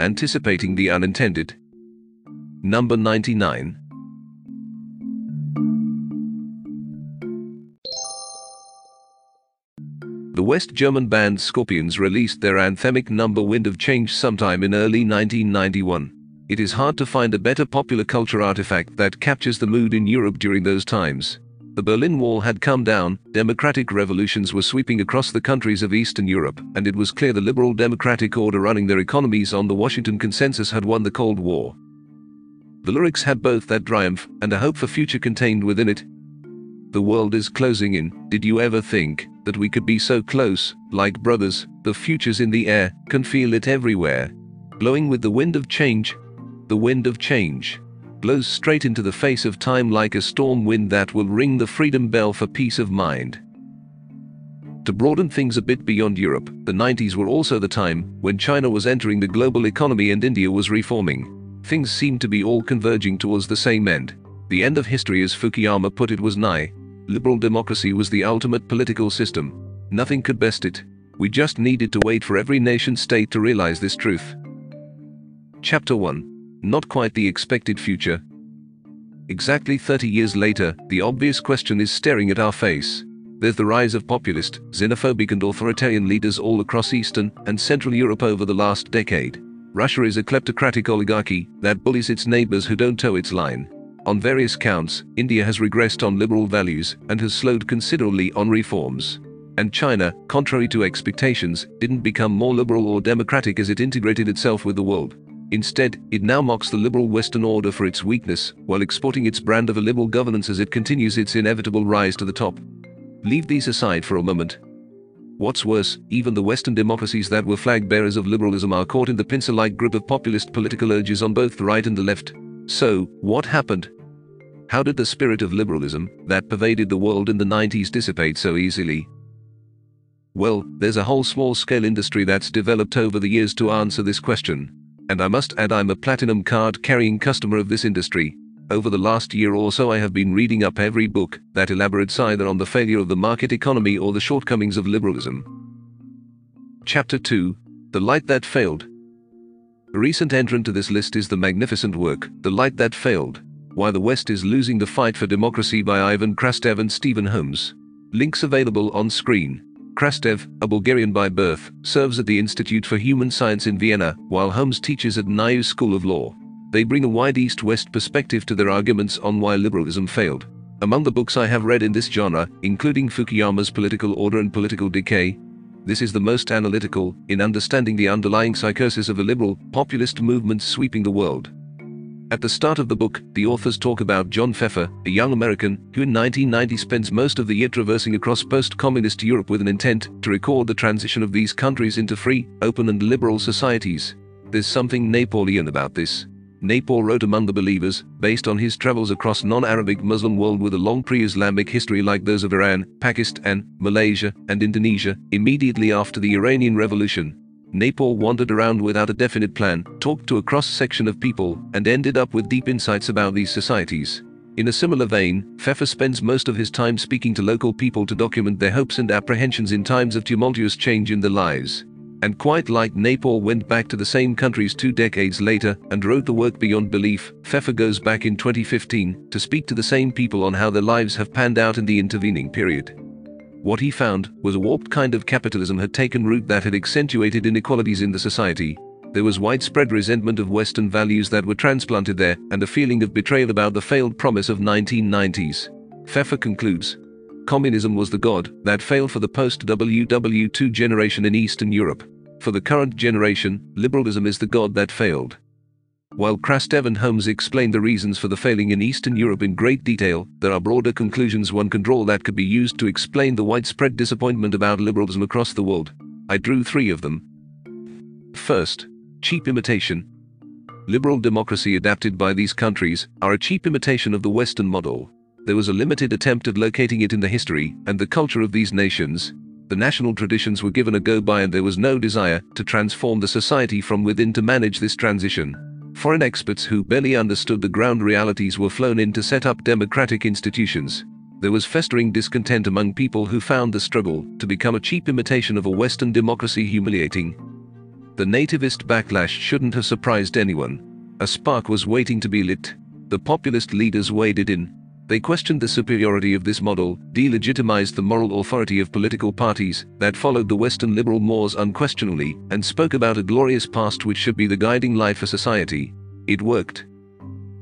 anticipating the unintended. Number 99. The West German band Scorpions released their anthemic number Wind of Change sometime in early 1991. It is hard to find a better popular culture artifact that captures the mood in Europe during those times. The Berlin Wall had come down, democratic revolutions were sweeping across the countries of Eastern Europe, and it was clear the liberal democratic order running their economies on the Washington Consensus had won the Cold War. The lyrics had both that triumph and a hope for future contained within it. The world is closing in, did you ever think that we could be so close, like brothers, the future's in the air, can feel it everywhere. Blowing with the wind of change, the wind of change blows straight into the face of time like a storm wind that will ring the freedom bell for peace of mind. To broaden things a bit beyond Europe, the 90s were also the time when China was entering the global economy and India was reforming. Things seemed to be all converging towards the same end. The end of history, as Fukuyama put it, was nigh. Liberal democracy was the ultimate political system. Nothing could best it. We just needed to wait for every nation state to realize this truth. Chapter 1 not quite the expected future. Exactly 30 years later, the obvious question is staring at our face. There's the rise of populist, xenophobic and authoritarian leaders all across Eastern and Central Europe over the last decade. Russia is a kleptocratic oligarchy that bullies its neighbors who don't toe its line. On various counts, India has regressed on liberal values and has slowed considerably on reforms. And China, contrary to expectations, didn't become more liberal or democratic as it integrated itself with the world. Instead, it now mocks the liberal Western order for its weakness, while exporting its brand of a liberal governance as it continues its inevitable rise to the top. Leave these aside for a moment. What's worse, even the Western democracies that were flag bearers of liberalism are caught in the pincer-like grip of populist political urges on both the right and the left. So, what happened? How did the spirit of liberalism, that pervaded the world in the 90s dissipate so easily? Well, there's a whole small-scale industry that's developed over the years to answer this question and I must add I'm a platinum card carrying customer of this industry. Over the last year or so I have been reading up every book that elaborates either on the failure of the market economy or the shortcomings of liberalism. Chapter 2 The Light That Failed A recent entrant to this list is the magnificent work, The Light That Failed, Why the West is Losing the Fight for Democracy by Ivan Krastev and Stephen Holmes. Links available on screen. Krastev, a Bulgarian by birth, serves at the Institute for Human Science in Vienna, while Holmes teaches at NYU School of Law. They bring a wide East-West perspective to their arguments on why liberalism failed. Among the books I have read in this genre, including Fukuyama's Political Order and Political Decay, this is the most analytical in understanding the underlying psychosis of a liberal, populist movement sweeping the world. At the start of the book, the authors talk about John Feffer, a young American who in 1990 spends most of the year traversing across post-communist Europe with an intent to record the transition of these countries into free, open and liberal societies. There's something Naipaulian about this. Naipaul wrote Among the Believers, based on his travels across non-Arabic Muslim world with a long pre-Islamic history like those of Iran, Pakistan, Malaysia, and Indonesia, immediately after the Iranian Revolution, Naipaul wandered around without a definite plan, talked to a cross-section of people, and ended up with deep insights about these societies. In a similar vein, Feffer spends most of his time speaking to local people to document their hopes and apprehensions in times of tumultuous change in their lives. And quite like Naipaul went back to the same countries two decades later and wrote the work Beyond Belief, Feffer goes back in 2015 to speak to the same people on how their lives have panned out in the intervening period. What he found was a warped kind of capitalism had taken root that had accentuated inequalities in the society. There was widespread resentment of Western values that were transplanted there and a feeling of betrayal about the failed promise of 1990s. Feffer concludes, Communism was the god that failed for the post-WW2 generation in Eastern Europe. For the current generation, liberalism is the god that failed. While Krastev and Holmes explain the reasons for the failing in Eastern Europe in great detail, there are broader conclusions one can draw that could be used to explain the widespread disappointment about liberalism across the world. I drew three of them. First, cheap imitation. Liberal democracy adapted by these countries are a cheap imitation of the Western model. There was a limited attempt at locating it in the history and the culture of these nations. The national traditions were given a go by and there was no desire to transform the society from within to manage this transition. Foreign experts who barely understood the ground realities were flown in to set up democratic institutions. There was festering discontent among people who found the struggle to become a cheap imitation of a Western democracy humiliating. The nativist backlash shouldn't have surprised anyone. A spark was waiting to be lit. The populist leaders waded in. They questioned the superiority of this model, delegitimized the moral authority of political parties that followed the Western liberal mores unquestionably, and spoke about a glorious past which should be the guiding light for society. It worked.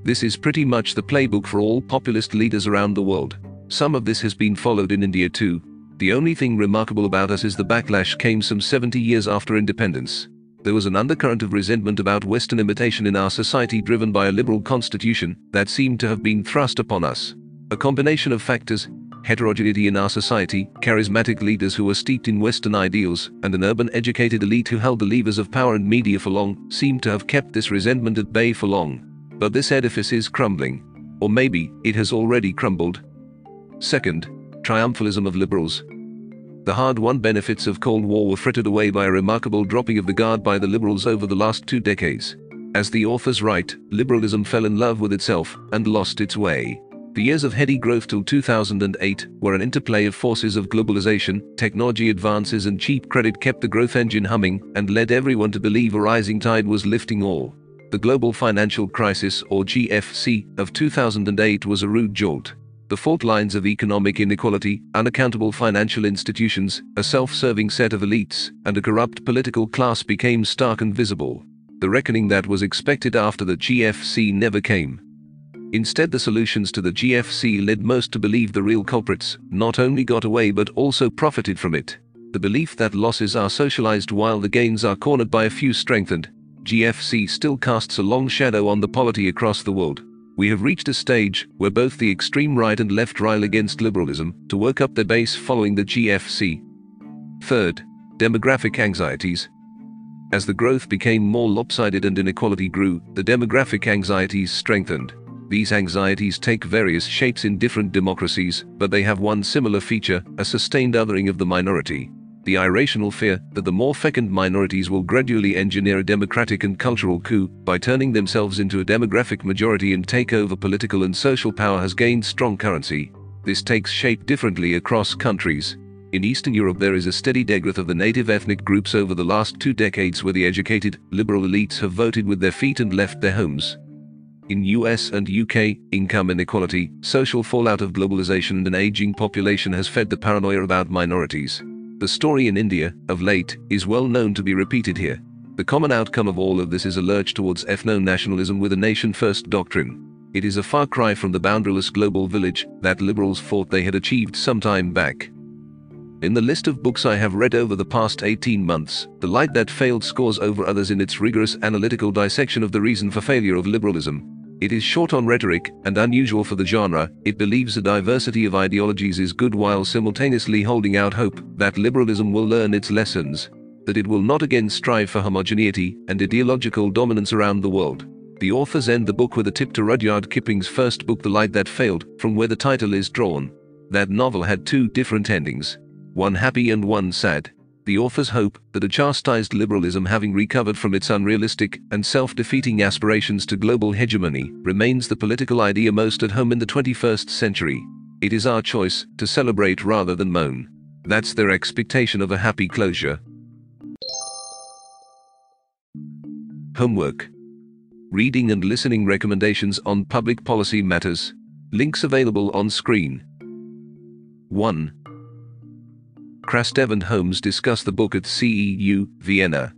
This is pretty much the playbook for all populist leaders around the world. Some of this has been followed in India too. The only thing remarkable about us is the backlash came some 70 years after independence. There was an undercurrent of resentment about Western imitation in our society driven by a liberal constitution that seemed to have been thrust upon us. A combination of factors, heterogeneity in our society, charismatic leaders who were steeped in Western ideals, and an urban educated elite who held the levers of power and media for long, seemed to have kept this resentment at bay for long. But this edifice is crumbling. Or maybe it has already crumbled. Second, triumphalism of liberals. The hard-won benefits of Cold War were frittered away by a remarkable dropping of the guard by the liberals over the last two decades. As the authors write, liberalism fell in love with itself and lost its way. The years of heady growth till 2008 were an interplay of forces of globalization, technology advances and cheap credit kept the growth engine humming and led everyone to believe a rising tide was lifting all. The global financial crisis or GFC of 2008 was a rude jolt the fault lines of economic inequality, unaccountable financial institutions, a self-serving set of elites, and a corrupt political class became stark and visible. The reckoning that was expected after the GFC never came. Instead the solutions to the GFC led most to believe the real culprits not only got away but also profited from it. The belief that losses are socialized while the gains are cornered by a few strengthened, GFC still casts a long shadow on the polity across the world we have reached a stage where both the extreme right and left rile against liberalism to work up their base following the GFC. Third, demographic anxieties. As the growth became more lopsided and inequality grew, the demographic anxieties strengthened. These anxieties take various shapes in different democracies, but they have one similar feature, a sustained othering of the minority the irrational fear that the more fecund minorities will gradually engineer a democratic and cultural coup by turning themselves into a demographic majority and take over political and social power has gained strong currency. This takes shape differently across countries. In Eastern Europe there is a steady degrowth of the native ethnic groups over the last two decades where the educated, liberal elites have voted with their feet and left their homes. In US and UK, income inequality, social fallout of globalization and an aging population has fed the paranoia about minorities. The story in India, of late, is well known to be repeated here. The common outcome of all of this is a lurch towards ethno-nationalism with a nation-first doctrine. It is a far cry from the boundaryless global village that liberals thought they had achieved some time back. In the list of books I have read over the past 18 months, The Light That Failed scores over others in its rigorous analytical dissection of the reason for failure of liberalism, it is short on rhetoric and unusual for the genre. It believes a diversity of ideologies is good while simultaneously holding out hope that liberalism will learn its lessons, that it will not again strive for homogeneity and ideological dominance around the world. The authors end the book with a tip to Rudyard Kipling's first book The Light That Failed, from where the title is drawn. That novel had two different endings, one happy and one sad the authors hope that a chastised liberalism having recovered from its unrealistic and self-defeating aspirations to global hegemony remains the political idea most at home in the 21st century. It is our choice to celebrate rather than moan. That's their expectation of a happy closure. Homework. Reading and listening recommendations on public policy matters. Links available on screen. 1. Krastev and Holmes discuss the book at CEU, Vienna.